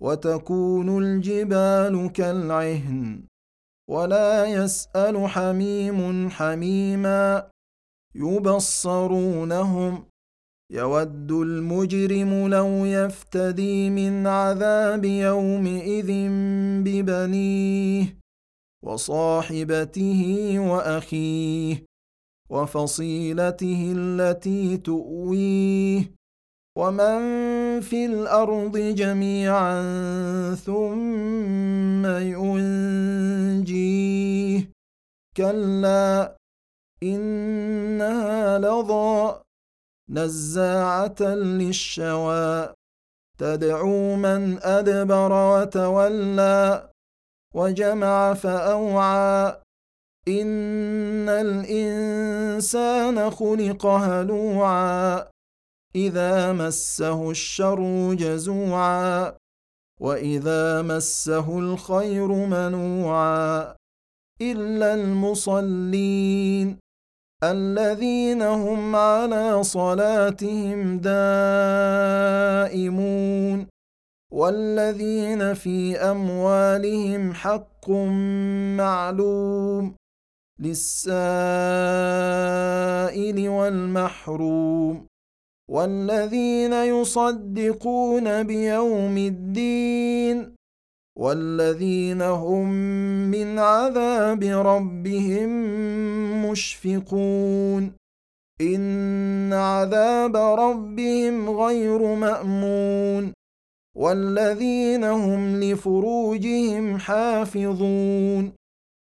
وتكون الجبال كالعهن ولا يسأل حميم حميما يبصرونهم يود المجرم لو يفتدي من عذاب يومئذ ببنيه وصاحبته وأخيه وفصيلته التي تؤويه ومن في الأرض جميعا ثم ينجيه. كلا إنها لظى نزاعة للشوى. تدعو من أدبر وتولى وجمع فأوعى. إن الإنسان خلق هلوعا. إذا مسه الشر جزوعا وإذا مسه الخير منوعا. إلا المصلين الذين هم على صلاتهم دائمون والذين في أموالهم حق معلوم للسائل والمحروم. والذين يصدقون بيوم الدين والذين هم من عذاب ربهم مشفقون. إن عذاب ربهم غير مأمون. والذين هم لفروجهم حافظون.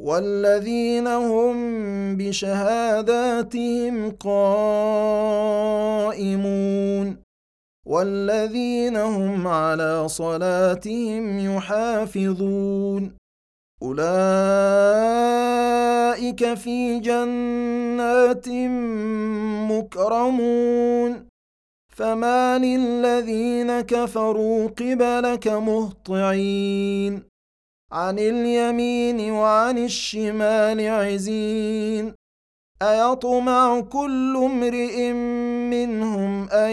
والذين هم بشهاداتهم قائمون والذين هم على صلاتهم يحافظون أولئك في جنات مكرمون فما للذين كفروا قبلك مهطعين عن اليمين وعن الشمال عزين. أيطمع كل امرئ منهم أن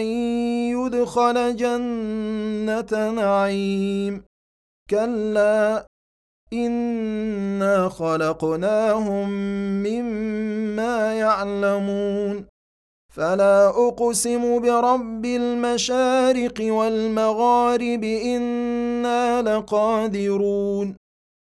يدخل جنة نعيم. كلا إنا خلقناهم مما يعلمون. فلا أقسم برب المشارق والمغارب إنا لقادرون.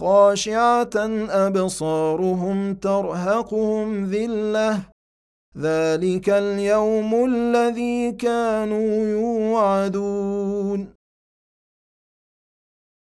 خاشعة أبصارهم ترهقهم ذلة. ذلك اليوم الذي كانوا يوعدون.